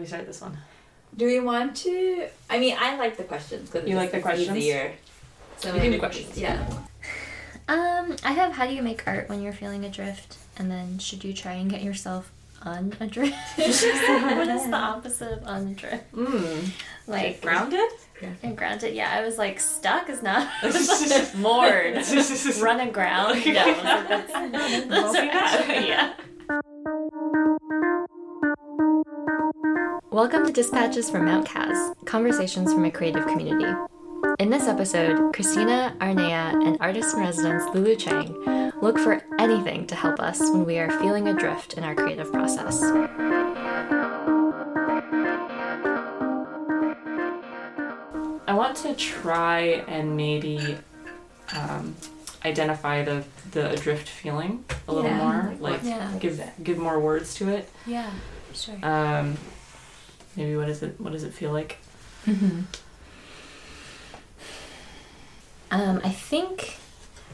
we start this one? Do we want to? I mean, I like the questions because You like the questions? Easier. So You can do questions. Yeah. Um, I have how do you make art when you're feeling adrift, and then should you try and get yourself unadrift? what is the opposite of unadrift? Mm. Like Grounded? and grounded. Yeah, I was like stuck is not moored. Run and ground. Yeah, I that's, that's See yeah. Welcome to Dispatches from Mount Kaz, conversations from a creative community. In this episode, Christina, Arnea, and artist in residence Lulu Chang look for anything to help us when we are feeling adrift in our creative process. I want to try and maybe um, identify the the adrift feeling a little Yeah, more, like Yeah. give give more words to it. Yeah, sure. Um, maybe what is it? What does it feel like? Um, I think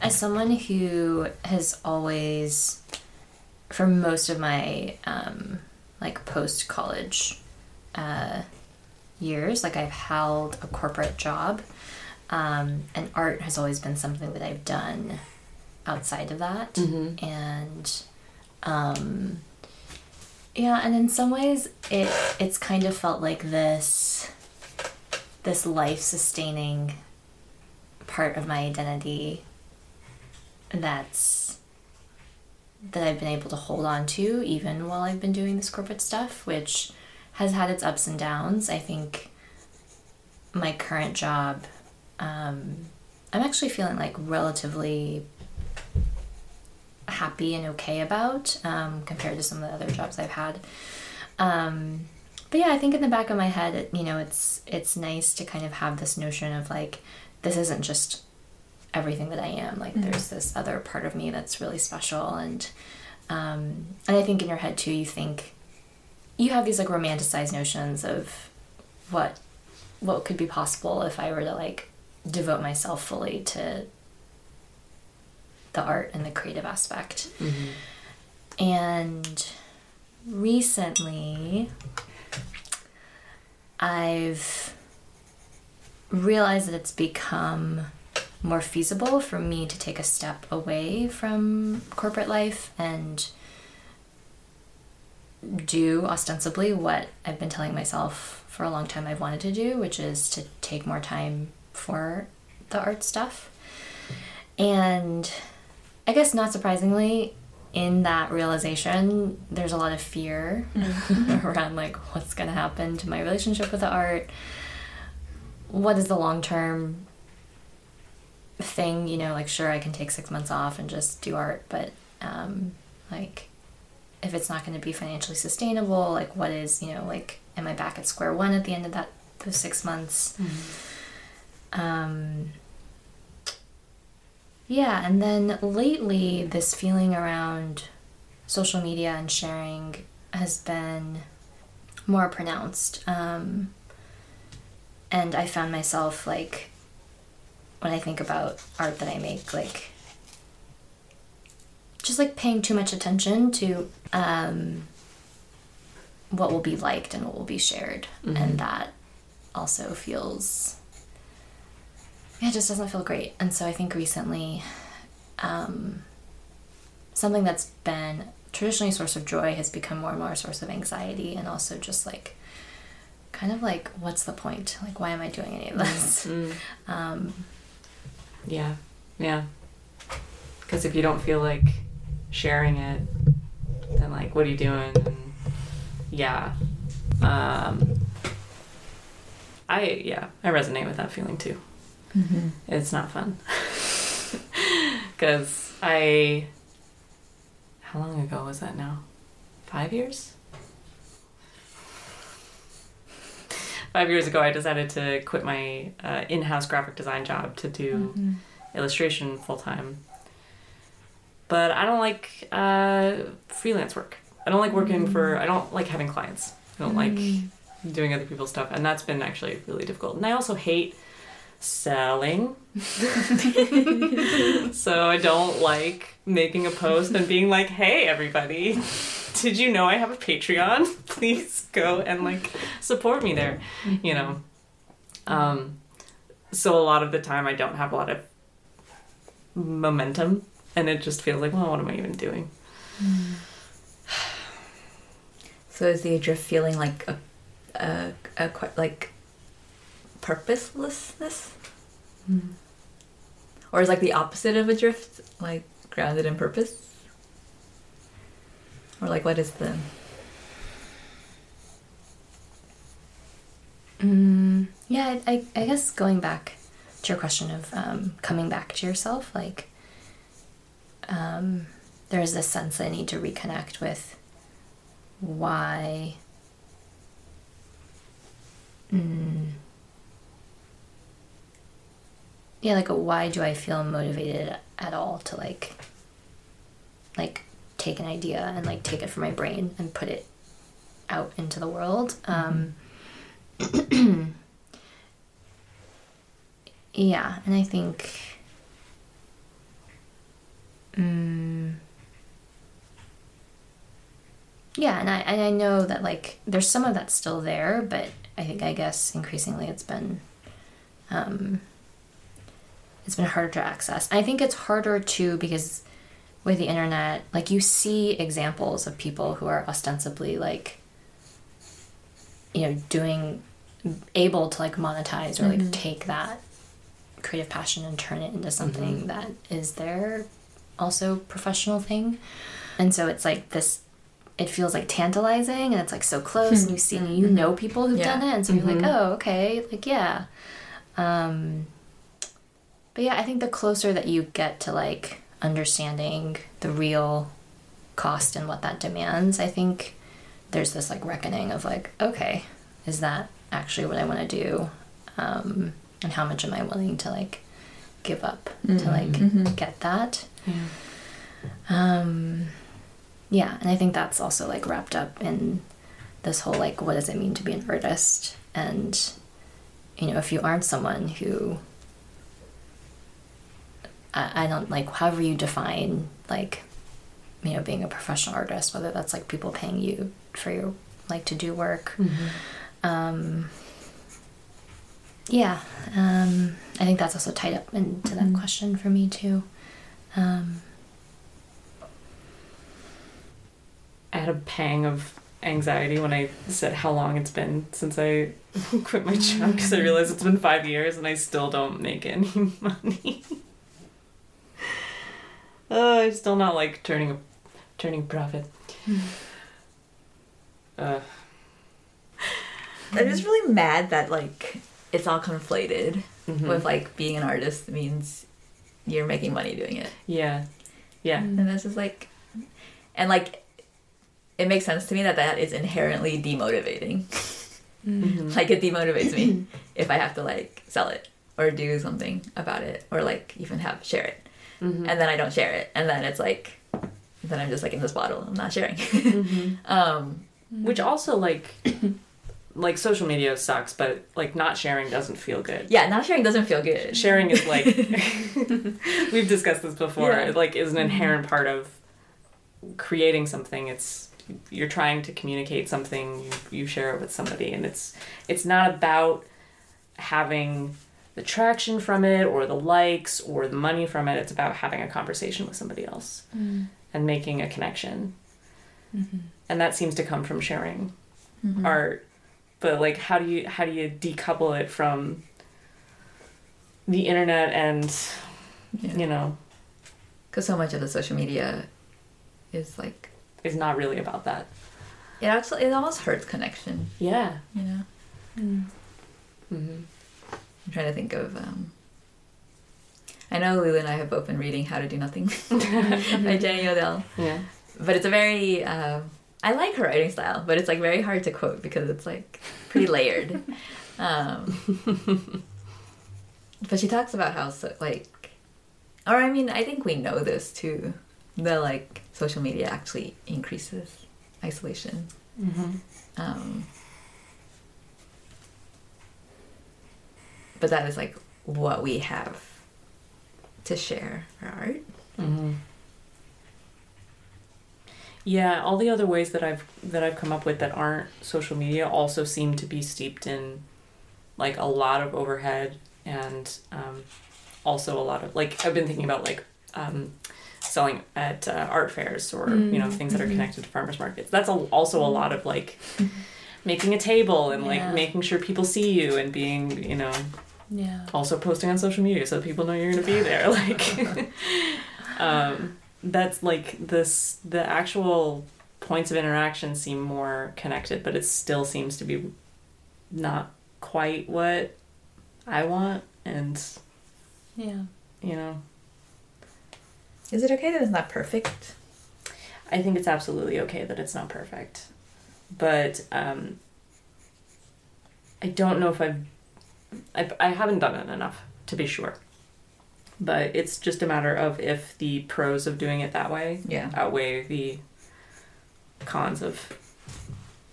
as someone who has always, for most of my um, like post college uh, years, like I've held a corporate job, um, and art has always been something that I've done outside of that, Mm-hmm. and um, yeah, and in some ways it it's kind of felt like this this life sustaining part of my identity that's that I've been able to hold on to even while I've been doing this corporate stuff, which has had its ups and downs. I think my current job, um, I'm actually feeling like relatively happy and okay about um, compared to some of the other jobs I've had. Um, but yeah, I think in the back of my head, it, you know, it's it's nice to kind of have this notion of like this isn't just everything that I am. Like there's this other part of me that's really special, and um, and I think in your head too, you think you have these like romanticized notions of what what could be possible if I were to like devote myself fully to the art and the creative aspect. Mm-hmm. And recently, I've realized that it's become more feasible for me to take a step away from corporate life and do ostensibly what I've been telling myself for a long time I've wanted to do, which is to take more time for the art stuff. And I guess not surprisingly, in that realization, there's a lot of fear around like what's going to happen to my relationship with the art. What is the long term thing? You know, like, sure, I can take six months off and just do art, but um, like, if it's not going to be financially sustainable, like, what is, you know, like, am I back at square one at the end of that, those six months? Um, yeah, and then lately, this feeling around social media and sharing has been more pronounced. Um, and I found myself like, when I think about art that I make, like, just like paying too much attention to um, what will be liked and what will be shared. And that also feels yeah, it just doesn't feel great. And so I think recently, um, something that's been traditionally a source of joy has become more and more a source of anxiety, and also just like, kind of like, what's the point? Like, why am I doing any of this? Um, Yeah, yeah. Because if you don't feel like sharing it, then like, what are you doing? And yeah. Um, I yeah, I resonate with that feeling too. It's not fun. Because I, how long ago was that now? Five years. Five years ago, I decided to quit my uh, in-house graphic design job to do illustration full time. But I don't like uh, freelance work. I don't like working for. I don't like having clients. I don't like doing other people's stuff, and that's been actually really difficult. And I also hate selling. so I don't like making a post and being like, "Hey, everybody, did you know I have a Patreon? Please go and like support me there. You know. Um, so a lot of the time I don't have a lot of momentum, and it just feels like, well, what am I even doing? So is the adrift feeling like a, a, a quite like purposelessness, or is like the opposite of adrift like grounded in purpose, or like what is the Mm, yeah, I, I, I guess going back to your question of um, coming back to yourself, like um, there's this sense I need to reconnect with why. Mm, yeah, like why do I feel motivated at all to like, like take an idea and like take it from my brain and put it out into the world. Um, yeah, and I think. Mm, yeah, and I and I know that like there's some of that still there, but I think I guess increasingly it's been, um, it's been harder to access. I think it's harder too because with the internet, like you see examples of people who are ostensibly like you know doing able to like monetize or like mm-hmm. take that creative passion and turn it into something mm-hmm. that is their also professional thing. And so it's like this it feels like tantalizing and it's like so close and you see mm-hmm. and you know people who've Yeah. done it and so you're like oh okay. Like yeah. Um but yeah i think the closer that you get to like understanding the real cost and what that demands i think there's this like reckoning of like okay is that actually what i want to do? Um, and how much am i willing to like give up to like get that? Um, yeah and i think that's also like wrapped up in this whole like what does it mean to be an artist? And you know if you aren't someone who I, I don't like however you define like you know being a professional artist whether that's like people paying you for your like to do work. Um yeah um i think that's also tied up into that question for me too. Um I had a pang of anxiety when I said how long it's been since I quit my job because I realized it's been five years and I still don't make any money. Uh, I'm still not like turning a turning profit. Uh, I'm just really mad that like it's all conflated mhm. with like being an artist means you're making money doing it. yeah, yeah, And this is like, and like, it makes sense to me that that is inherently demotivating. Mhm. like it demotivates me if I have to like sell it or do something about it or like even have share it, Mhm. and then I don't share it, and then it's like, then I'm just like in this bottle. I'm not sharing. Mhm. um, which also like like social media sucks, but like not sharing doesn't feel good. yeah, not sharing doesn't feel good. sharing is like we've discussed this before Yeah. it like is an inherent part of creating something it's you're trying to communicate something you, you share it with somebody and it's it's not about having the traction from it or the likes or the money from it. It's about having a conversation with somebody else mm-hmm. and making a connection. Mm-hmm. And that seems to come from sharing mm-hmm. art. But like how do you how do you decouple it from the internet and you know? Because so much of the social media is like is not really about that. It actually it almost hurts connection. yeah. You know, mm. mm-hmm. I'm trying to think of. um I know Lulu and I have both been reading How to Do Nothing by Jenny Odell. yeah but it's a very um, I like her writing style, but it's like very hard to quote because it's like pretty layered. um, but she talks about how so, like, or I mean, I think we know this too. That like social media actually increases isolation. mm-hmm. Um, but that is like what we have to share art. Mm-hmm. Yeah, all the other ways that I've that I've come up with that aren't social media also seem to be steeped in like a lot of overhead and um, also a lot of like I've been thinking about like um, selling at uh, art fairs or you know things that are Mhm. connected to farmers markets. That's a, also a lot of like making a table and Yeah. like making sure people see you and being you know Yeah. also posting on social media so people know you're gonna be there like um, that's like this the actual points of interaction seem more connected but it still seems to be not quite what i want and Yeah. you know Is it okay that it's not perfect? i think it's absolutely okay that it's not perfect but um, i don't know if i've I've, I haven't done it enough to be sure. But it's just a matter of if the pros of doing it that way Yeah. outweigh the cons of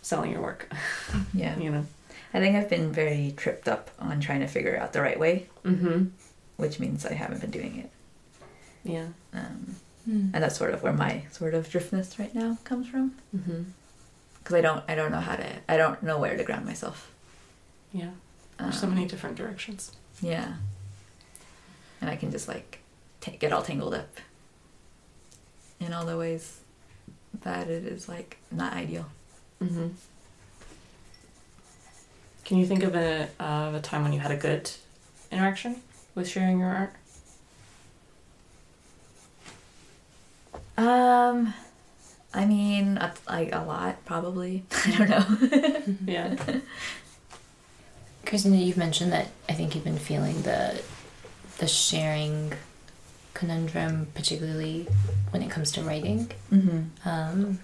selling your work. Yeah. You know. I think I've been very tripped up on trying to figure out the right way, Mm-hmm. which means I haven't been doing it. Yeah. Um, Mm. and that's sort of where my sort of driftness right now comes from. Mm-hmm. Because I don't, I don't know how to, I don't know where to ground myself. Yeah. There's so Um, many different directions. Yeah. And I can just like ta get all tangled up in all the ways that it is like not ideal. Mm-hmm. Can you think of a of a time when you had a good interaction with sharing your art? Um, I mean, a, like a lot probably. I don't know. Yeah. Christina, you've mentioned that I think you've been feeling the the sharing conundrum, particularly when it comes to writing. mm-hmm. Um,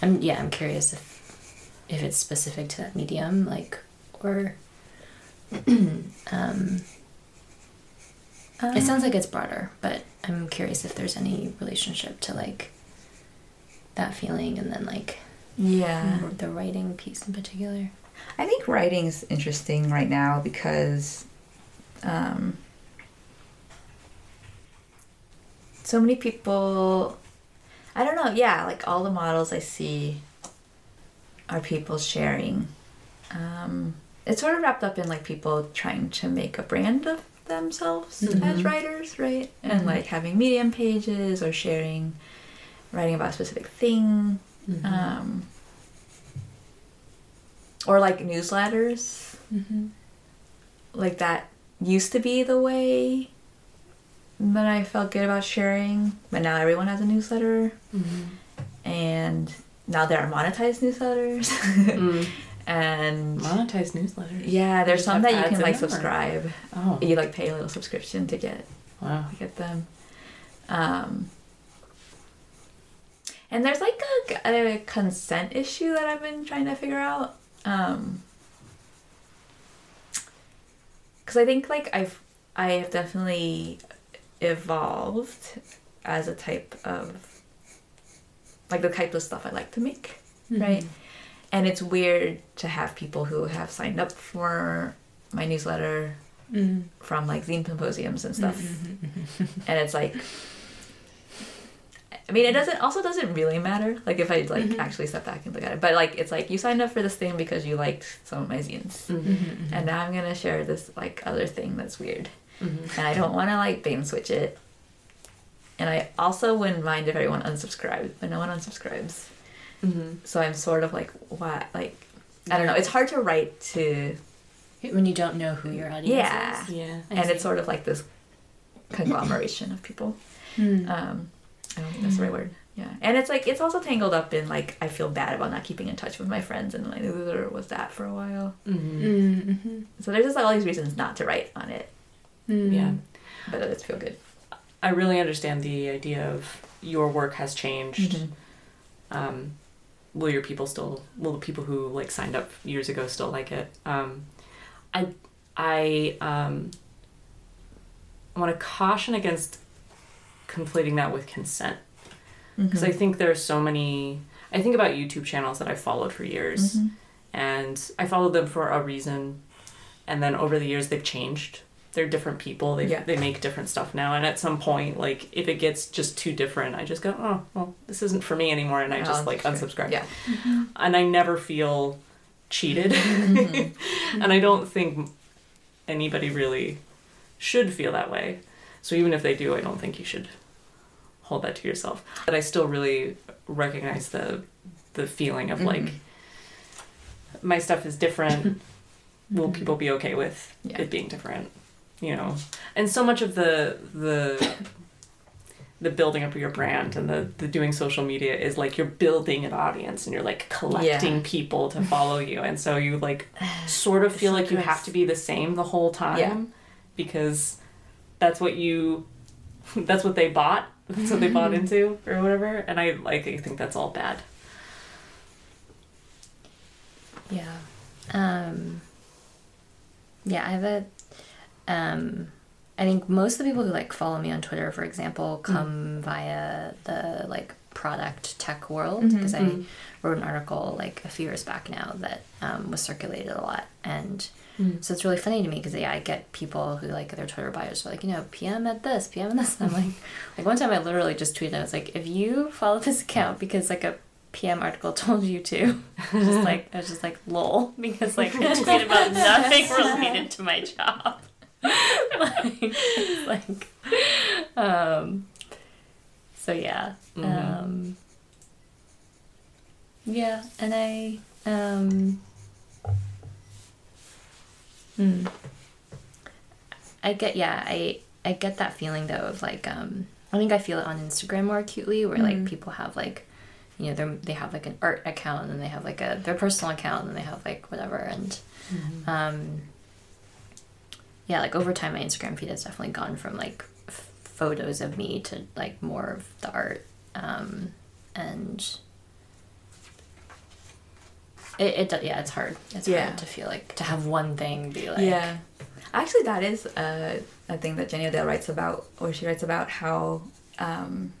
I'm yeah, I'm curious if if it's specific to that medium, like, or um, it sounds like it's broader, but I'm curious if there's any relationship to like that feeling and then like Yeah. the writing piece in particular. I think writing's interesting right now because um, so many people. I don't know. Yeah, like all the models I see are people sharing. Um, it's sort of wrapped up in like people trying to make a brand of themselves as Mhm. writers, right? And Mhm. like having medium pages or sharing, writing about a specific thing um, or like newsletters Mm-hmm. like that used to be the way that i felt good about sharing but now everyone has a newsletter Mm-hmm. and now there are monetized newsletters Mm. and Monetized newsletters. yeah there's some that you can like or- subscribe Oh. you like pay a little subscription to get Wow. to get them. Um, and there's like a, a consent issue that I've been trying to figure out. Um, because I think like I've I have definitely evolved as a type of like the type of stuff I like to make, right? And it's weird to have people who have signed up for my newsletter Mm-hmm. from like zine symposiums and stuff and it's like I mean, it doesn't also doesn't really matter. Like if I like Mhm. actually step back and look at it, but like it's like you signed up for this thing because you liked some of my zines, Mm-hmm. and now I'm gonna share this like other thing that's weird, Mm-hmm. and I don't want to like bait and switch it. And I also wouldn't mind if everyone unsubscribes, but no one unsubscribes. Mm-hmm. So I'm sort of like, what? Like, I don't know. It's hard to write to, When you don't know who your audience Yeah. is. Yeah. I and see. it's sort of like this conglomeration of people. Mm. Um, I don't think that's the right word. Yeah, and it's like it's also tangled up in like I feel bad about not keeping in touch with my friends, and like there was that for a while. Mm-hmm. Mm-hmm. So there's just like all these reasons not to write on it, Yeah. but it does feel good. I really understand the idea of your work has changed. Mhm. Um, will your people still? Will the people who like signed up years ago still like it? Um, I I um, want to caution against conflating that with consent because I Mhm. think there are so many. I think about YouTube channels that I followed for years, Mhm. and I followed them for a reason, and then over the years they've changed they're different people. They Yeah. they make different stuff now, and at some point, like if it gets just too different, I just go, oh well, this isn't for me anymore, and I just like unsubscribe. Yeah. And I never feel cheated, and I don't think anybody really should feel that way. So even if they do, I don't think you should hold that to yourself. But I still really recognize the the feeling of like mm-hmm. my stuff is different. Will mm-hmm. people be okay with Yeah. it being different? You know, and so much of the the the building up of your brand and the the doing social media is like you're building an audience and you're like collecting people to follow you, and so you like sort of feel so like you have to be the same the whole time Yeah. because that's what you that's what they bought that's what they bought into or whatever and i like i think that's all bad Yeah. Um, yeah, I have a. Um, I think most of the people who like follow me on Twitter, for example, come via the like product tech world because I wrote an article like a few years back now that um, was circulated a lot, and so it's really funny to me because yeah, I get people who like their Twitter bios are like you know PM at this, PM at this. And I'm like, like one time I literally just tweeted, I was like, if you follow this account because like a PM article told you to, just like I was just like lol because like I tweet about nothing related to my job. like, like, um, so yeah, Mhm. um, yeah, and I, um, hmm. I get yeah, I I get that feeling though of like um I think I feel it on Instagram more acutely where like people have like you know they they have like an art account and then they have like a their personal account and then they have like whatever and um yeah like over time my Instagram feed has definitely gone from like f- photos of me to like more of the art um and it, it yeah it's hard it's Yeah. hard to feel like to have one thing be like yeah. Actually, that is uh, a thing that Jenny Odell writes about, where she writes about how, um,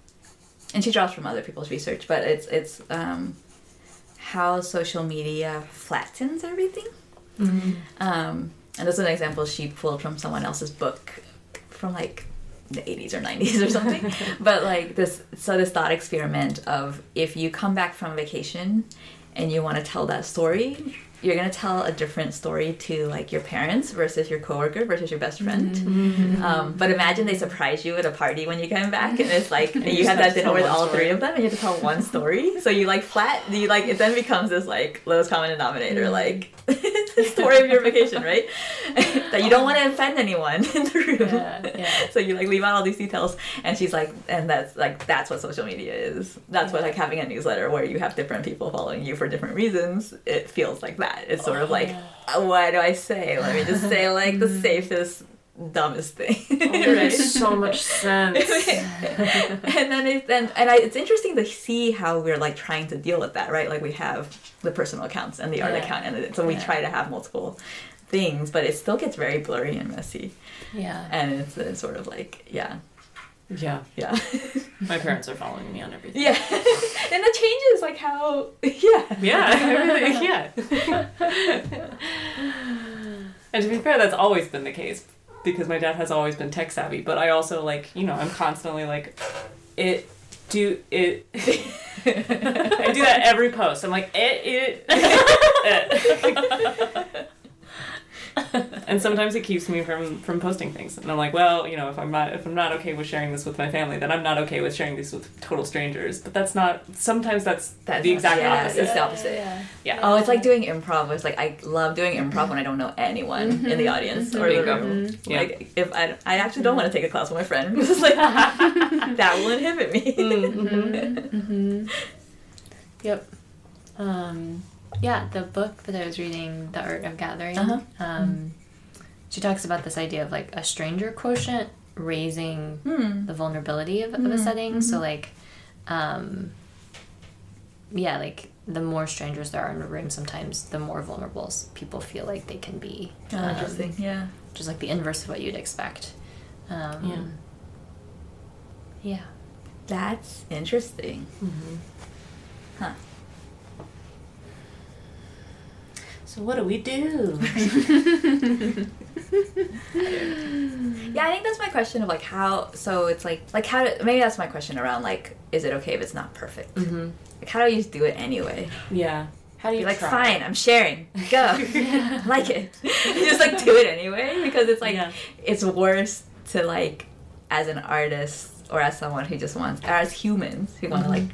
and she draws from other people's research, but it's it's um, how social media flattens everything. Um, and this is an example she pulled from someone else's book from like the 80s or 90s or something. but like this, so this thought experiment of if you come back from vacation and you want to tell that story, you're gonna tell a different story to like your parents versus your coworker versus your best friend. Mm-hmm. Um, but imagine they surprise you at a party when you come back, and it's like you, just have have that dinner with all story. three of them, and you have to tell one story. So you like flat, you like it then becomes this like lowest common denominator, like the story of your vacation, right? that you don't want to offend anyone in the room. Yeah, yeah. So you like leave out all these details, and she's like, and that's like that's what social media is. That's what like having a newsletter where you have different people following you for different reasons. It feels like that. It's sort of like, uh, what do I say? Let me just say like the safest, dumbest thing. Right? makes so much sense and then it, and and I, it's interesting to see how we're like trying to deal with that, right? Like we have the personal accounts and the art Yeah. account, and so we Yeah. try to have multiple things, but it still gets very blurry and messy, yeah and it's, it's sort of like yeah, yeah. Yeah. my parents are following me on everything. Yeah, and the changes like how yeah. Yeah everything yeah. And to be fair that's always been the case because my dad has always been tech savvy but i also like you know i'm constantly like it do it. I do that every post. I'm like it it, it. and sometimes it keeps me from from posting things and i'm like well you know if i'm not if i'm not okay with sharing this with my family then i'm not okay with sharing this with total strangers but that's not sometimes that's, That's the exact yeah, opposite It's the opposite. yeah yeah Oh, it's like doing improv. It's like I love doing improv when I don't know anyone in the mm-hmm. audience mm-hmm. or the mm-hmm. Bingo. room. Yeah. Like if I, I actually don't want to take a class with my friend because it's like that will inhibit me. mm-hmm. Yep. Um, yeah, the book that I was reading, The Art of Gathering, Uh-huh. um, she talks about this idea of like a stranger quotient raising Hmm. the vulnerability of, of a setting. So, like, um, yeah, like the more strangers there are in a room, sometimes the more vulnerable people feel like they can be. Oh, um, interesting. Yeah. Which is like the inverse of what you'd expect. Um, yeah. That's interesting. Huh. So what do we do? Yeah, I think that's my question of like how. So it's like like how do, maybe that's my question around like is it okay if it's not perfect? mm-hmm. Like how do you just do it anyway? Yeah. How do you You're like try? fine, I'm sharing. Go, like it. you just like do it anyway because it's like Yeah. it's worse to like as an artist or as someone who just wants or as humans who want to Mhm. like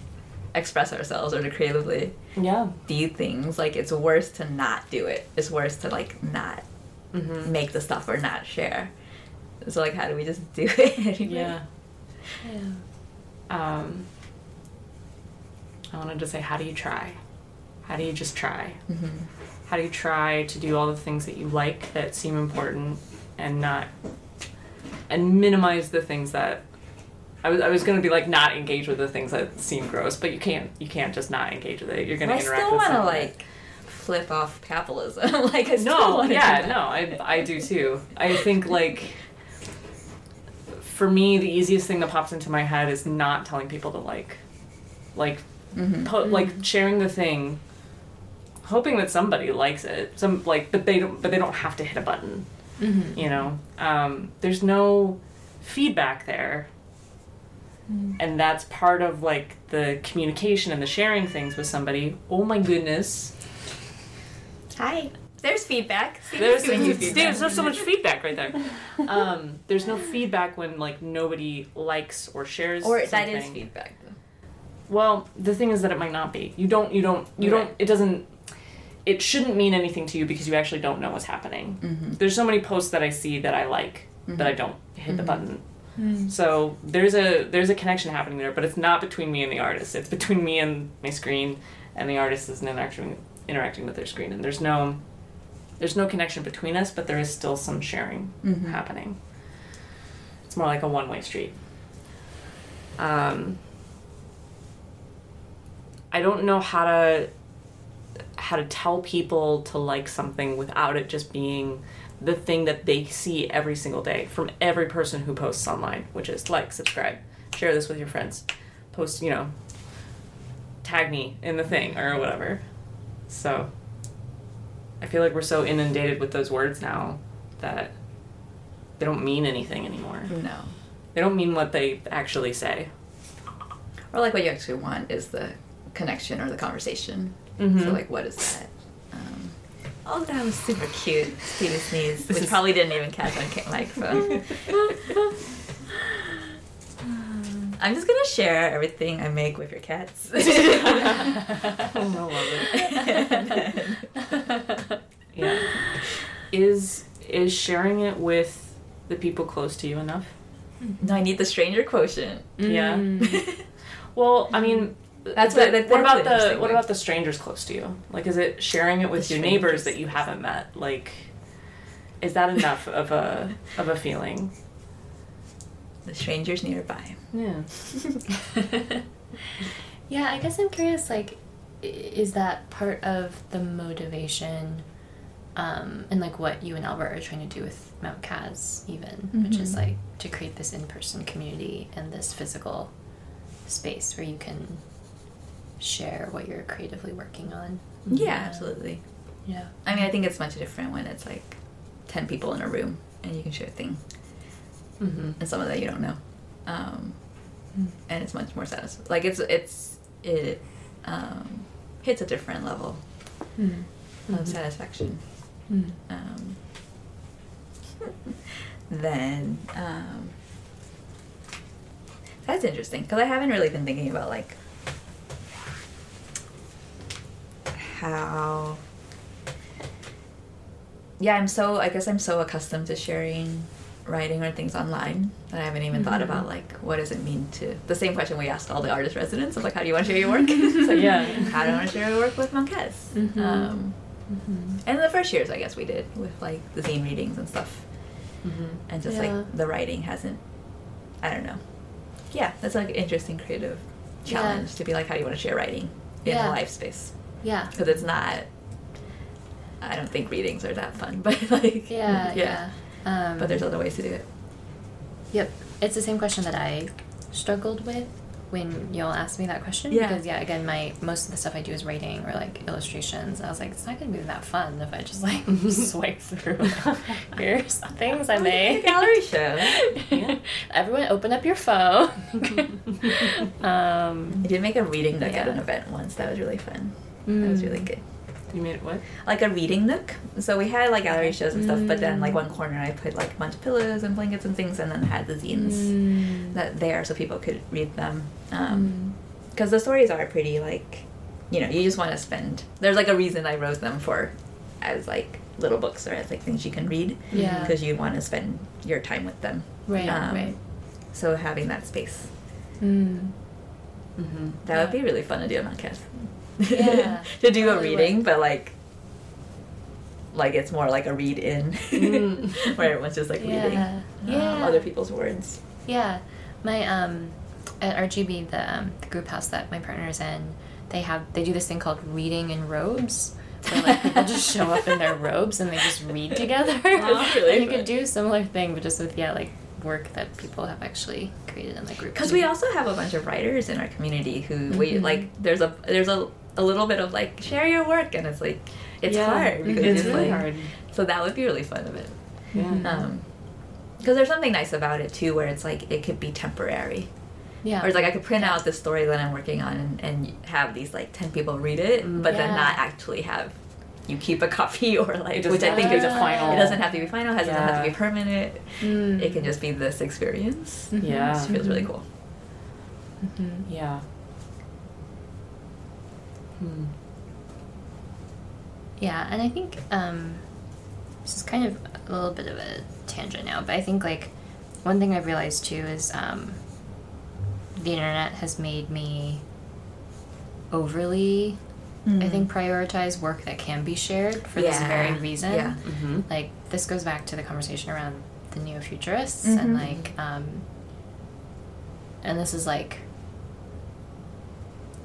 express ourselves or to creatively Yeah. do things. Like it's worse to not do it. It's worse to like not Mm-hmm. make the stuff or not share. So like, how do we just do it anyway? Yeah. Um, I wanted to say, how do you try? How do you just try? hmm How do you try to do all the things that you like that seem important and not and minimize the things that I was I was gonna be like not engage with the things that seem gross, but you can't you can't just not engage with it. You're gonna I interact still with want to some of it. like flip off capitalism. like I still no, wanna do yeah, no, I I do too. I think like for me the easiest thing that pops into my head is not telling people to like like Mhm. po- like sharing the thing hoping that somebody likes it. Some like but they don't but they don't have to hit a button, Mm-hmm. you know. Um there's no feedback there. And that's part of like the communication and the sharing things with somebody. Oh my goodness. Hi. There's feedback. Steve's There's, giving you feedback. there's so much feedback right there. Um, there's no feedback when like nobody likes or shares. Or something. that is feedback though. Well, the thing is that it might not be. You don't. You don't. You Right. don't. It doesn't. It shouldn't mean anything to you because you actually don't know what's happening. Mm-hmm. There's so many posts that I see that I like that I don't hit the Mhm. Button. So there's a there's a connection happening there, but it's not between me and the artist. It's between me and my screen, and the artist is interacting interacting with their screen. And there's no there's no connection between us, but there is still some sharing Mhm. happening. It's more like a one way street. Um, I don't know how to how to tell people to like something without it just being the thing that they see every single day from every person who posts online, which is like, subscribe, share this with your friends, post, you know, tag me in the thing or whatever. So I feel like we're so inundated with those words now that they don't mean anything anymore. No. They don't mean what they actually say. Or like what you actually want is the connection or the conversation. Mhm. So like what is that? Oh, that was super cute. Stevie sneeze, This which is- probably didn't even catch on microphone. I'm just gonna share everything I make with your cats. Oh, I love it. Yeah. Is is sharing it with the people close to you enough? no, I need the stranger quotient. Yeah. Well, I mean, That's but what- that- what about the what way. about the strangers close to you? Like, is it sharing it with The your neighbors that you haven't met? Like, is that enough of a of a feeling? The strangers nearby. Yeah. yeah, I guess I'm curious. Like, is that part of the motivation, um, and like what you and Albert are trying to do with Mount Kaz, even, which is Mhm. like to create this in-person community and this physical space where you can share what you're creatively working on. Yeah, absolutely. Yeah. I mean, I think it's much different when it's like ten people in a room and you can share a thing Mm-hmm. and someone that you don't know, um, and it's much more satisfying. Like it's it's it um, hits a different level Mm. of Mhm. satisfaction. Mm. Um, then um, that's interesting because I haven't really been thinking about like how. Yeah, I'm so. I guess I'm so accustomed to sharing writing or things online that I haven't even thought Mhm. about like what does it mean to the same question we asked all the artist residents of like how do you want to share your work? Like, Yeah. How do I want to share your work with Mount Kaz? Mhm. Um, Mm-hmm. and the first years, I guess we did with like the zine readings and stuff, Mm-hmm. and just Yeah. like the writing hasn't. I don't know. Yeah, that's like an interesting creative challenge Yeah. to be like, how do you want to share writing in Yeah. a live space? Yeah. Because it's not. I don't think readings are that fun, but like Yeah. Yeah. Um, But there's other ways to do it. Yep. It's the same question that I struggled with when you'll ask me that question Yeah. because yeah, again, my most of the stuff I do is writing or like illustrations. I was like, it's not gonna be that fun if I just like swipe through. Here's things I made. gallery show. Yeah. Everyone, open up your phone. um, I did make a reading nook at Yeah. an event once. That was really fun. That was really Mm. good. You made it what? Like a reading nook. So we had like gallery shows and stuff, but then like Mm. one corner I put like a bunch of pillows and blankets and things, and then had the zines mm, that there so people could read them. mm. Um, because the stories are pretty like, you know, you just want to spend. There's like a reason I wrote them for, as like little books or as like things you can read. Yeah. Because you want to spend your time with them. right, Um, right. So having that space. Mm. Mm-hmm. That would be really fun to do on podcast. Yeah, to do a reading, would. but like, like it's more like a read in, Mm. where everyone's just like reading Yeah. um, Yeah. other people's words. Yeah, my um, at RGB, the um, the group house that my partner's in, they have they do this thing called reading in robes. Where like people just show up in their robes and they just read together. Really and you could do a similar thing, but just with yeah, like work that people have actually created in the group. Because we also have a bunch of writers in our community who we Mhm. like. There's a there's a a little bit of like share your work, and it's like it's Yeah. hard because It's it's really like hard. so that would be really fun of it. Yeah. Um, because there's something nice about it too, where it's like it could be temporary. yeah, Or it's like I could print out the story that I'm working on and, and have these like ten people read it, Mm. but then not actually have you keep a copy or like which I think is a final- It doesn't have to be final. It doesn't have to be permanent. Mm. It can just be this experience. Yeah. It feels really cool. Mhm. Yeah. Hmm. Yeah, and I think um, this is kind of a little bit of a tangent now, but I think like one thing I've realized too is um, the internet has made me overly, I Mm. think, prioritize work that can be shared for this very reason. yeah. Mm-hmm. Like this goes back to the conversation around the neo futurists Mhm. and like, um, and this is like,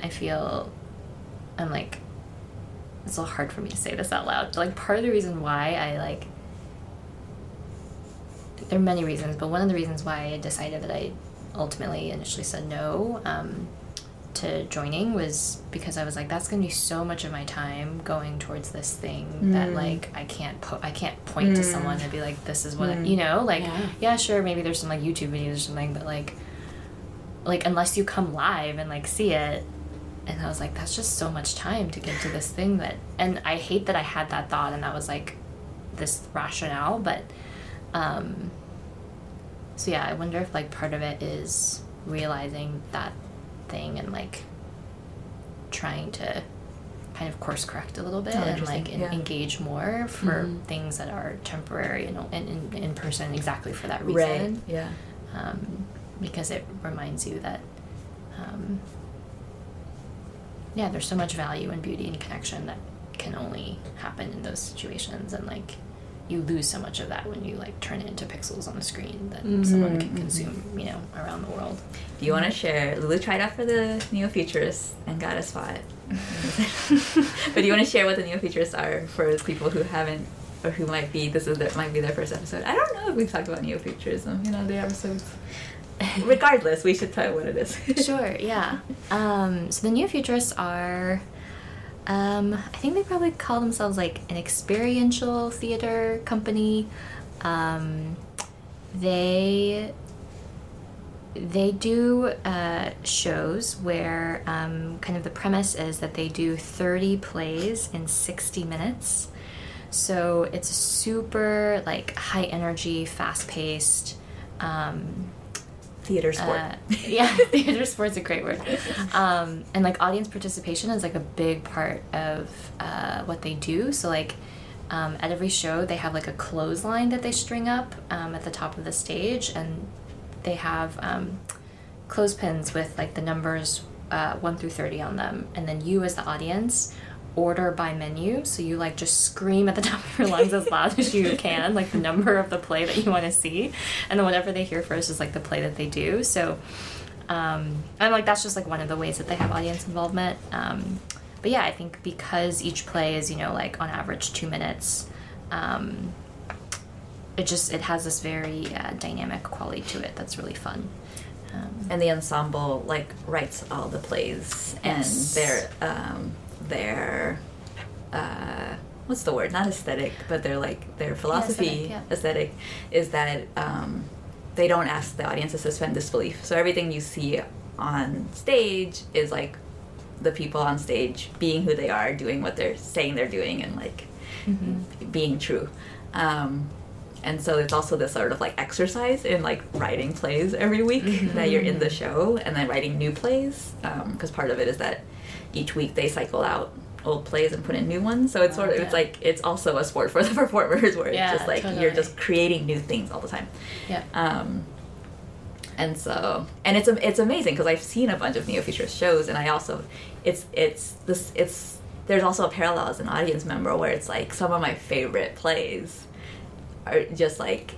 I feel, I'm like it's a little hard for me to say this out loud. But like part of the reason why I like there are many reasons, but one of the reasons why I decided that I ultimately initially said no um, to joining was because I was like, that's gonna be so much of my time going towards this thing that Mm. like I can't po- I can't point to Mm. someone and be like, this is what Mm. you know, like Yeah. yeah, sure, maybe there's some like YouTube videos or something, but like like unless you come live and like see it and i was like that's just so much time to give to this thing that and i hate that i had that thought and that was like this rationale but um so yeah i wonder if like part of it is realizing that thing and like trying to kind of course correct a little bit Oh, and like en- yeah. engage more for Mhm. things that are temporary and in, in, in person exactly for that reason Right. Yeah. um, because it reminds you that um, yeah there's so much value and beauty and connection that can only happen in those situations and like you lose so much of that when you like turn it into pixels on the screen that someone can Mhm. consume you know around the world Do you want to share? Lulu tried out for the Neo Futurists and got a spot. but do you want to share what the Neo Futurists are for people who haven't or who might be this is their, might be their first episode? I don't know if we've talked about Neo Futurism, you know, the episodes. Regardless, we should tell you what it is. sure yeah. Um, so the neo futurists are um, i think they probably call themselves like an experiential theater company. Um, they they do uh, shows where um, kind of the premise is that they do 30 plays in 60 minutes. So it's a super like high energy fast paced um, Theater sport. uh, yeah, theater sport's a great word. Um, and like audience participation is like a big part of uh, what they do. So like um, at every show, they have like a clothesline that they string up um, at the top of the stage, and they have um, clothespins with like the numbers uh, one through thirty on them, and then you as the audience order by menu. So you like just scream at the top of your lungs as loud as you can like the number of the play that you want to see. And then whatever they hear first is like the play that they do. So um, and like that's just like one of the ways that they have audience involvement. Um, but yeah i think because each play is you know like on average two minutes um, it just it has this very uh, dynamic quality to it that's really fun. Um, And the ensemble like writes all the plays, and they're um, their uh, what's the word? Not aesthetic, but their like their philosophy aesthetic, yeah. aesthetic is that um, they don't ask the audience to suspend disbelief. So everything you see on stage is like the people on stage being who they are, doing what they're saying they're doing, and like mhm. being true. Um, and so it's also this sort of like exercise in like writing plays every week Mhm. that you're in the show and then writing new plays because part of it is that each week they cycle out old plays and put in new ones. So it's sort of Oh, it's like it's also a sport for the performers where Yeah, it's just like you're just creating new things all the time. Yeah. um, and so and it's it's amazing because I've seen a bunch of neo futurist shows and I also it's it's this it's there's also a parallel as an audience member where it's like some of my favorite plays are just like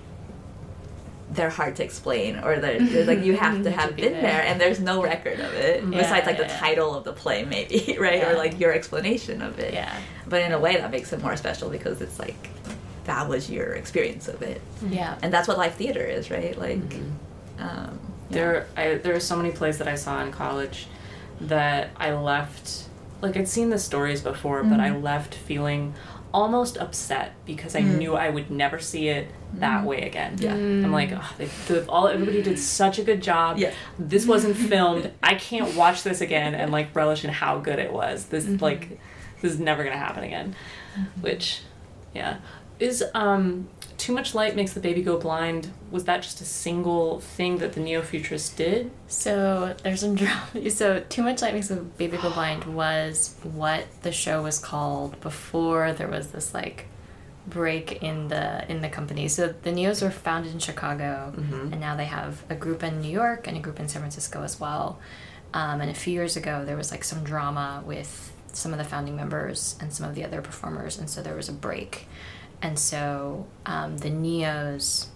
they're hard to explain or they're, they're like you have to To have be been there. there. and there's no record of it Yeah, besides like the yeah, yeah. title of the play maybe right or like your explanation of it Yeah. but in a way that makes it more special because it's like that was your experience of it Yeah. and that's what live theater is right like Mhm. um yeah. There, I, there are so many plays that I saw in college that I left. Like I'd seen the stories before, but I Mhm. left feeling almost upset because I Mm. knew I would never see it that Mhm. way again. Yeah. I'm like, oh, they, the, all everybody did such a good job. Yeah. This wasn't filmed. I can't watch this again and like relish in how good it was. This Mm-hmm. Mhm. like, this is never gonna happen again. Which, yeah, is um, too much light makes the baby go blind. Was that just a single thing that the neo futurists did? So there's some drama. So Too Much Light Makes the Baby Go Blind was what the show was called before there was this like break in the in the company. So the Neos were founded in Chicago, Mhm. and now they have a group in New York and a group in San Francisco as well. Um, and a few years ago, there was like some drama with some of the founding members and some of the other performers, and so there was a break. And so um, the Neos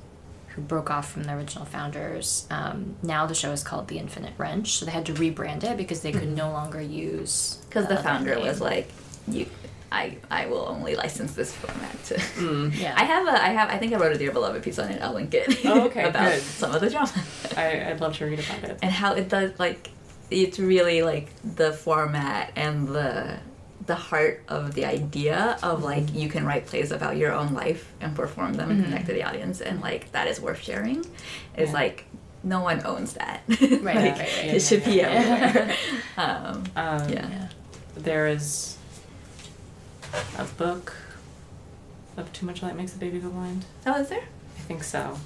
who broke off from the original founders. Um, now the show is called The Infinite Wrench, so they had to rebrand it because they could no longer use because the other founder name. was like you I, I will only license this format to Mm. yeah, I have a I have I think I wrote a dear beloved piece on it I'll link it Oh, okay, about good. some of the drama I, I'd love to read about it. and how it does like it's really like the format and the the heart of the idea of like you can write plays about your own life and perform them and Mhm. connect to the audience and like that is worth sharing is Yeah. like no one owns that Right, like, right, right, it yeah, should be yeah. everywhere um, Um, Yeah. yeah. There is a book of Too Much Light Makes the Baby Go Blind. oh is there I think so.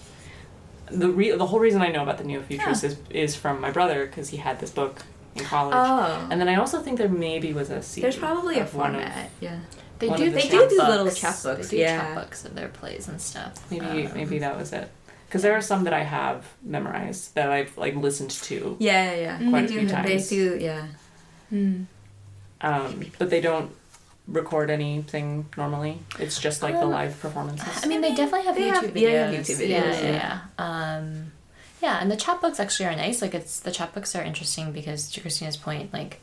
The re- the whole reason I know about the neo futurists Huh. is is from my brother because he had this book in college. oh And then I also think there maybe was a CD. there's probably a of one of- format yeah They do. the They do do little chapbooks, They do yeah. chapbooks of their plays and stuff. maybe Um, maybe that was it. Because there are some that I have memorized that I've like listened to, yeah yeah, yeah. Quite a they few do they do yeah Mm. um, but they don't record anything normally. It's just like the Um, live performances. I mean, they definitely have They YouTube have- videos. yeah, they have YouTube Yeah, videos, yeah, yeah. Um, yeah, and the chapbooks actually are nice. Like, it's the chapbooks are interesting because, to Christina's point, like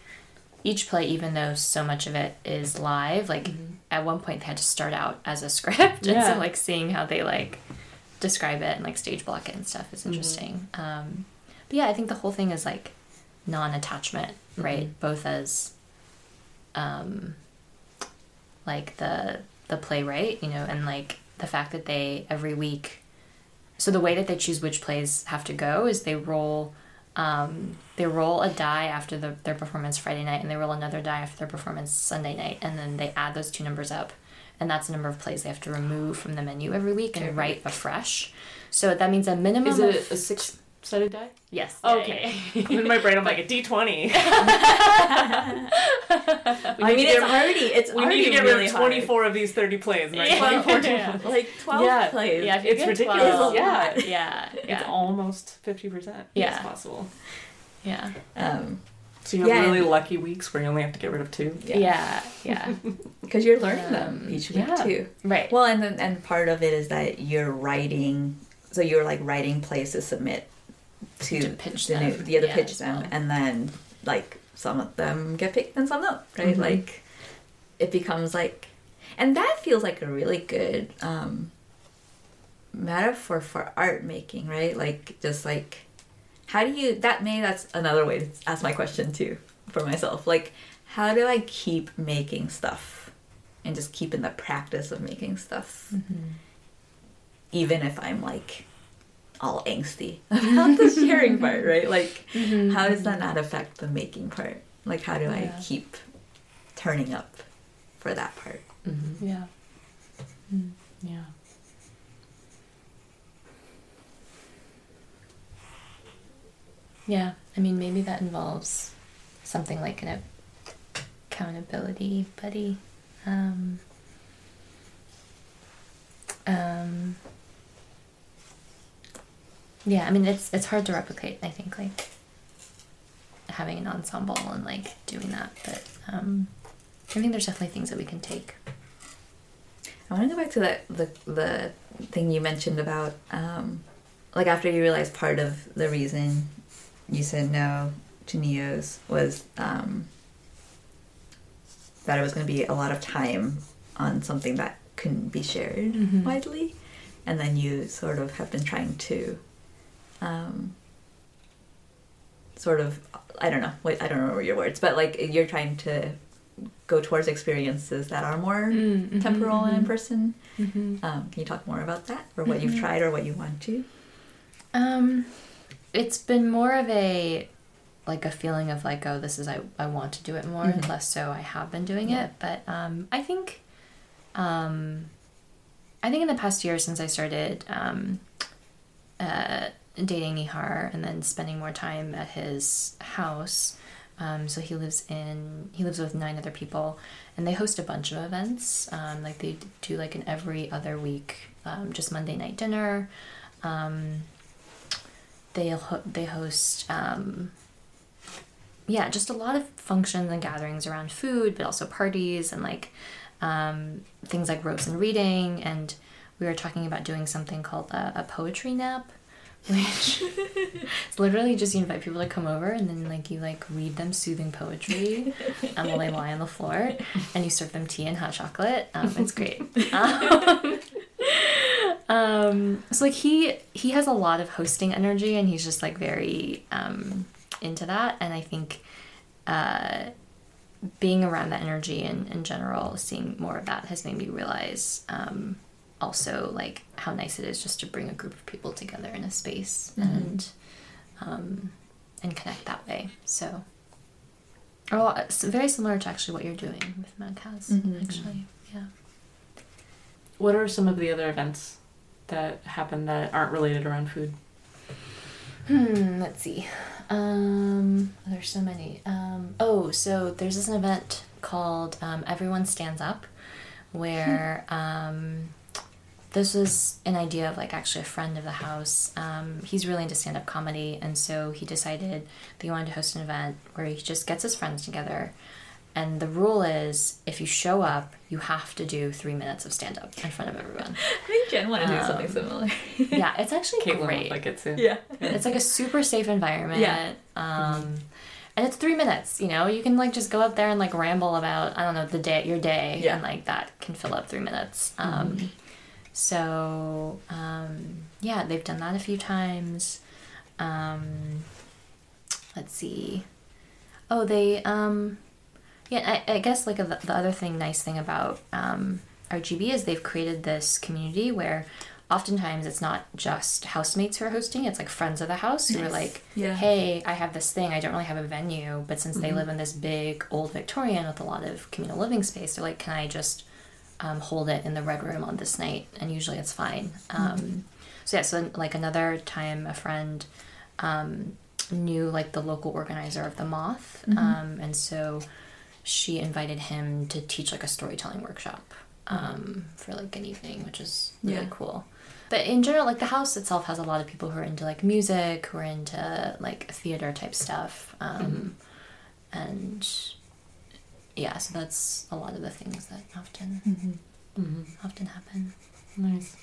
each play, even though so much of it is live, like Mhm. at one point they had to start out as a script, and Yeah. so like seeing how they like describe it and like stage block it and stuff is Mhm. interesting. Um, but yeah, I think the whole thing is like non-attachment, right? Mhm. Both as um, like the the playwright, you know, and like the fact that they every week. So the way that they choose which plays have to go is they roll. Um, they roll a die after the, their performance Friday night, and they roll another die after their performance Sunday night, and then they add those two numbers up, and that's the number of plays they have to remove from the menu every week and write wite afresh. So that means a minimum. Is of, a six sided die? Yes. Okay. In my brain, I'm like a D twenty. I mean, it's already it's We already need to get really rid of hard. 24 of these 30 plays, right? Yeah. 24 Yeah. like 12 Yeah. plays. Yeah, if you It's get ridiculous. 12, Yeah. yeah, It's almost 50% Yeah. as possible. yeah, Um, So you have Yeah. really lucky weeks where you only have to get rid of two. yeah. yeah, yeah. Because you're learning them Um, each week yeah. too. Right. Well, and then, and part of it is that you're writing, so you're like writing plays to submit to, To pitch the them, new, yeah, to yeah, pitch them, well. and then like some of them get picked and some don't, right? Mhm. Like it becomes like, and that feels like a really good um, metaphor for art making, right? Like just like how do you that may that's another way to ask my question too for myself like how do i keep making stuff and just keep in the practice of making stuff even if i'm like all angsty about the sharing part right like how does that not affect the making part like how do i keep turning up for that part Mm-hmm. Yeah. Yeah. Yeah. I mean, maybe that involves something like an accountability buddy. Um, um, yeah, I mean, it's it's hard to replicate. I think like having an ensemble and like doing that, but um, I think there's definitely things that we can take. I want to go back to that the the thing you mentioned about um, like after you realized part of the reason you said no to Neos was um, that it was going to be a lot of time on something that couldn't be shared Mhm. widely, and then you sort of have been trying to um, sort of I don't know I don't remember your words, but like you're trying to go towards experiences that are more Mm-hmm. temporal and in person. Mm-hmm. Um, can you talk more about that, or what you've tried, or what you want to? Um, it's been more of a like a feeling of like oh this is I, I want to do it more Mhm. less so I have been doing Yeah. it but um I think um I think in the past year since I started um uh dating Nihar and then spending more time at his house. Um, so he lives in he lives with nine other people and they host a bunch of events. Um, like they do like an every other week um, just monday night dinner. Um, they ho- they host um, yeah just a lot of functions and gatherings around food but also parties and like um, things like ropes and reading. And we were talking about doing something called a, a poetry nap which? It's literally just you invite people to come over and then like you like read them soothing poetry um, while they lie on the floor and you serve them tea and hot chocolate. Um, it's great. Um, um, so like he he has a lot of hosting energy and he's just like very um, into that. And i think uh, being around that energy in, in general seeing more of that has made me realize um, also like how nice it is just to bring a group of people together in a space and um, and connect that way so a lot, it's very similar to actually what you're doing with Mount Kaz, Mhm. actually yeah What are some of the other events that happen that aren't related around food? Hmm, let's see. Um, there's so many. Um, oh, so there's this event called um, Everyone Stands Up, where um, this was an idea of like actually a friend of the house. Um, he's really into stand up comedy, and so he decided that he wanted to host an event where he just gets his friends together. And the rule is if you show up, you have to do three minutes of stand up in front of everyone. I think Jen wanted to do something Um, similar. yeah, it's actually Caitlin great. would like it too. yeah. It's like a super safe environment. Yeah. Um, and it's three minutes. You know, you can like just go up there and like ramble about I don't know the day your day, Yeah. and like that can fill up three minutes. Um, So um, yeah, they've done that a few times. Um, let's see. Oh, they um, yeah. I, I guess like a, the other thing, nice thing about um, RGB is they've created this community where oftentimes it's not just housemates who are hosting; it's like friends of the house who are like, Yeah. "Hey, I have this thing. I don't really have a venue, but since they Mhm. live in this big old Victorian with a lot of communal living space, they're like, can I just um, hold it in the red room on this night?" And usually it's fine. Um, so yeah, so like another time, a friend um, knew like the local organizer of the Moth, Mhm. um, and so she invited him to teach like a storytelling workshop um, for like an evening, which is really Yeah. cool. But in general, like the house itself has a lot of people who are into like music, who are into like theater type stuff, um, and yeah, so that's a lot of the things that often Mm-hmm. hmm often happen. Nice.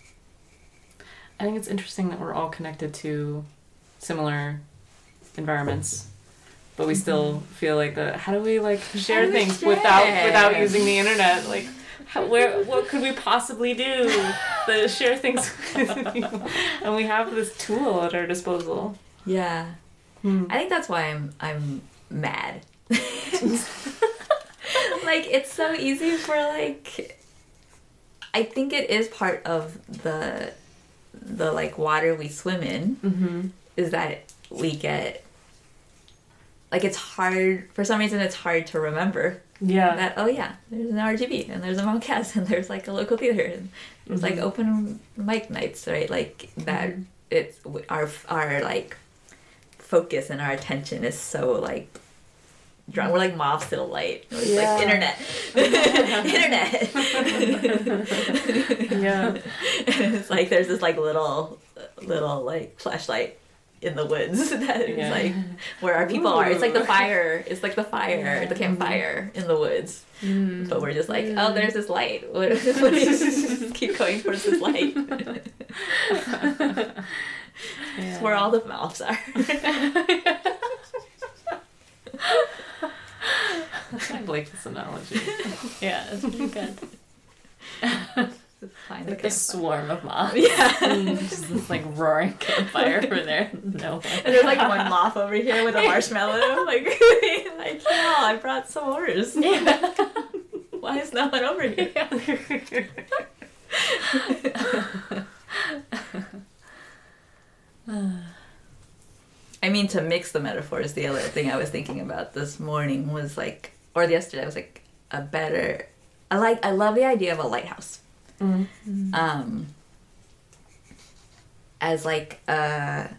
I think it's interesting that we're all connected to similar environments, but we still feel like the how do we like share we things without share? without using the internet? Like, how, where what could we possibly do to share things? And we have this tool at our disposal. Yeah. Hmm. I think that's why I'm I'm mad. like it's so easy for like I think it is part of the the like water we swim in Mm-hmm. is that we get like it's hard for some reason it's hard to remember Yeah. that oh yeah there's an RGB and there's a Mount Kaz and there's like a local theater and there's like Mhm. open mic nights right like that Mhm. it's our our like focus and our attention is so like drawn we're like mobs to the light. It's Yeah. like internet. Internet. Yeah. and it's like there's this like little little like flashlight in the woods that is Yeah. like where our people are. It's like the fire. It's like the fire. The campfire in the woods. Mm. but we're just like oh there's this light. What, what is, keep going towards this light. It's where all the mouths are I like this analogy. Yeah, it's pretty good. Find the Like a swarm of moths. yeah Just this like roaring campfire over there. No. and there's like one moth over here with a marshmallow like like yeah I brought s'mores Yeah. why is no one over here Yeah. I mean, to mix the metaphors, the other thing I was thinking about this morning was like, or yesterday, I was like, a better. I like, I love the idea of a lighthouse. Mm. Um, as like a,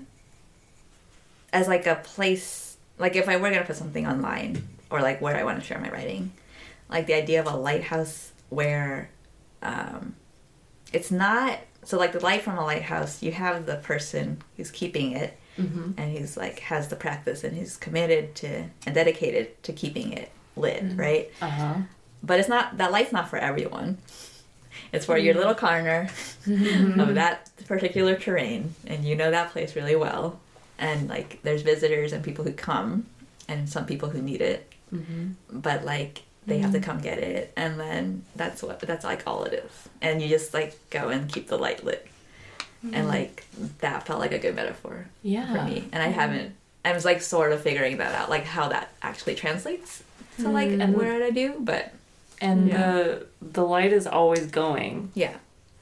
as like a place, like if I were gonna put something online or like where I want to share my writing, like the idea of a lighthouse where, um, it's not so like the light from a lighthouse. You have the person who's keeping it Mm-hmm. and he's like has the practice and he's committed to and dedicated to keeping it lit mm-hmm. right? Uh huh. but it's not that light's not for everyone. It's for your mm-hmm. little corner mm-hmm. of that particular terrain and you know that place really well. And like there's visitors and people who come and some people who need it. Mm-hmm. but like they have to come get it and then that's what that's like all it is. And you just like go and keep the light lit. And like that felt like a good metaphor Yeah. for me. And i haven't i was like sort of figuring that out like how that actually translates to like Mm. what i do but And Yeah. the the light is always going, yeah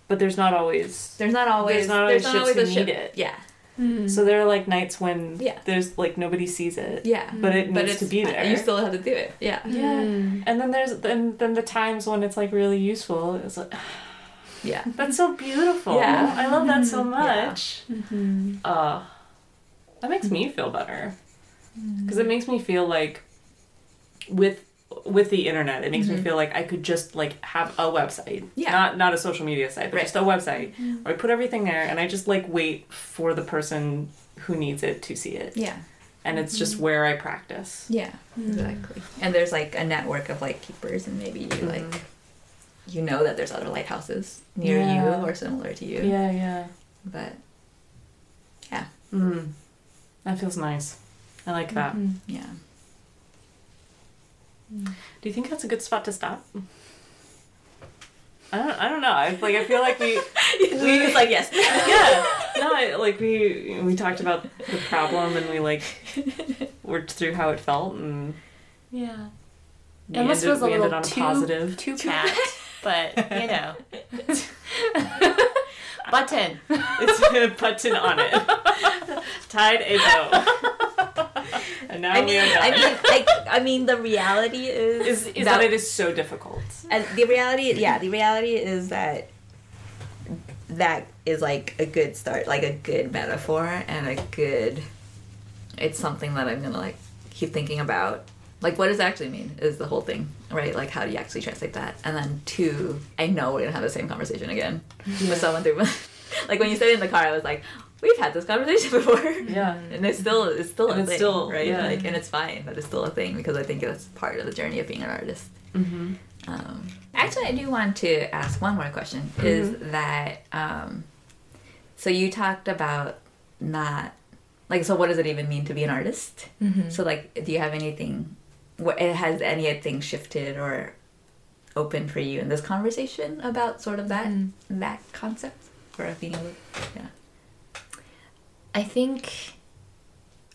but there's not always. there's not always There's not always ships who a need ship. it. yeah So there are like nights when Yeah. there's like nobody sees it. yeah But it but needs it's to be there. you still have to do it yeah Yeah. And then there's then then the times when it's like really useful. It's like yeah that's so beautiful. Yeah. I love that so Yeah. much. Uh, that makes me feel better because it makes me feel like with with the internet, it makes me mm-hmm. feel like I could just like have a website, Yeah. not not a social media site, but Right. just a website where I put everything there and I just like wait for the person who needs it to see it, yeah and it's just mm-hmm. where I practice. yeah exactly and there's like a network of like keepers and maybe you like you know that there's other lighthouses near Yeah. you or similar to you Yeah, yeah. but yeah. Mm. That feels nice. I like that. yeah Do you think that's a good spot to stop? I don't. I don't know. I like. I feel like we. we was like yes yeah. No. I, like we we talked about the problem and we like worked through how it felt and Yeah. we It almost ended, feels a we ended little on a too positive. too pat, but you know. Button. It's a button on it. Tied a bow. and now I we mean, are done. I mean, I, I mean, the reality is, is is that, it is so difficult. and the reality, yeah, the reality is that that is like a good start, like a good metaphor and a good. It's something that I'm gonna like keep thinking about. Like, what does it actually mean? Is the whole thing right? Like, how do you actually translate that? And then two, I know we're gonna have the same conversation again with someone through. like when you said it in the car, I was like, we've had this conversation before. Yeah. and it's still it's still And a it's thing, still- right? yeah. Like, and it's fine that it's still a thing because I think that's part of the journey of being an artist. Mm-hmm. Um, actually, I do want to ask one more question. Is that um, so? You talked about not like so. What does it even mean to be an artist? So, like, do you have anything? What has anything shifted or opened for you in this conversation about sort of that that concept for being able? Yeah. I think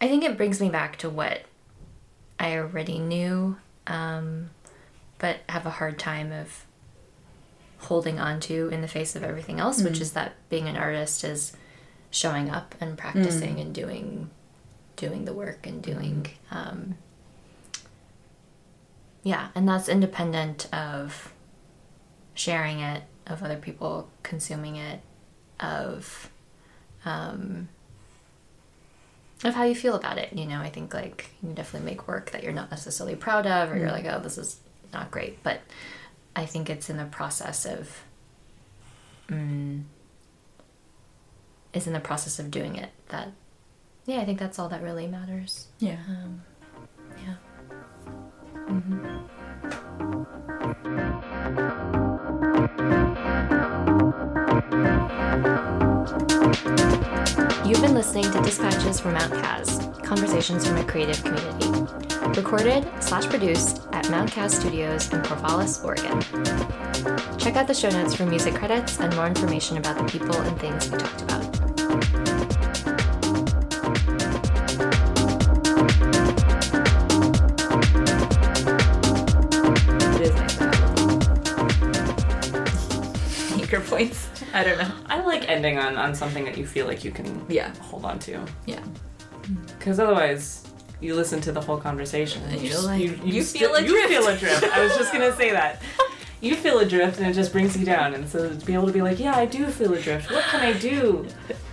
I think it brings me back to what I already knew, um, but have a hard time of holding on to in the face of everything else, which is that being an artist is showing up and practicing and doing doing the work and doing um, yeah, and that's independent of sharing it, of other people consuming it, of um, of how you feel about it. You know, I think like you can definitely make work that you're not necessarily proud of, or you're like, oh, this is not great. But I think it's in the process of, mm, is in the process of doing it that, yeah, I think that's all that really matters. Yeah. Um, yeah. You've been listening to Dispatches from Mount Kaz, conversations from a creative community. Recorded slash produced at Mount Kaz Studios in Corvallis, Oregon. Check out the show notes for music credits and more information about the people and things we talked about. It is nice to have anchor points. I don't know. I like ending on, on something that you feel like you can Yeah. hold on to. Yeah. Because otherwise, you listen to the whole conversation And you're like, you sti- feel You adrift. feel adrift. I was just gonna say that. You feel adrift, and it just brings you down. And so to be able to be like, yeah, I do feel adrift. What can I do?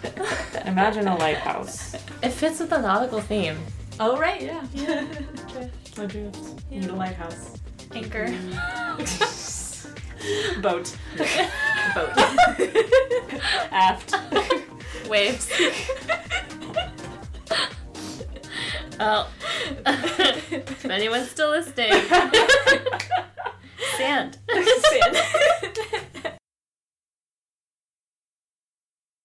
Imagine a lighthouse. It fits with the nautical theme. Oh right, yeah. Adrift. Need a lighthouse. Anchor. Boat. Boat. Aft. Waves. well, if anyone's still listening, sand. Sand.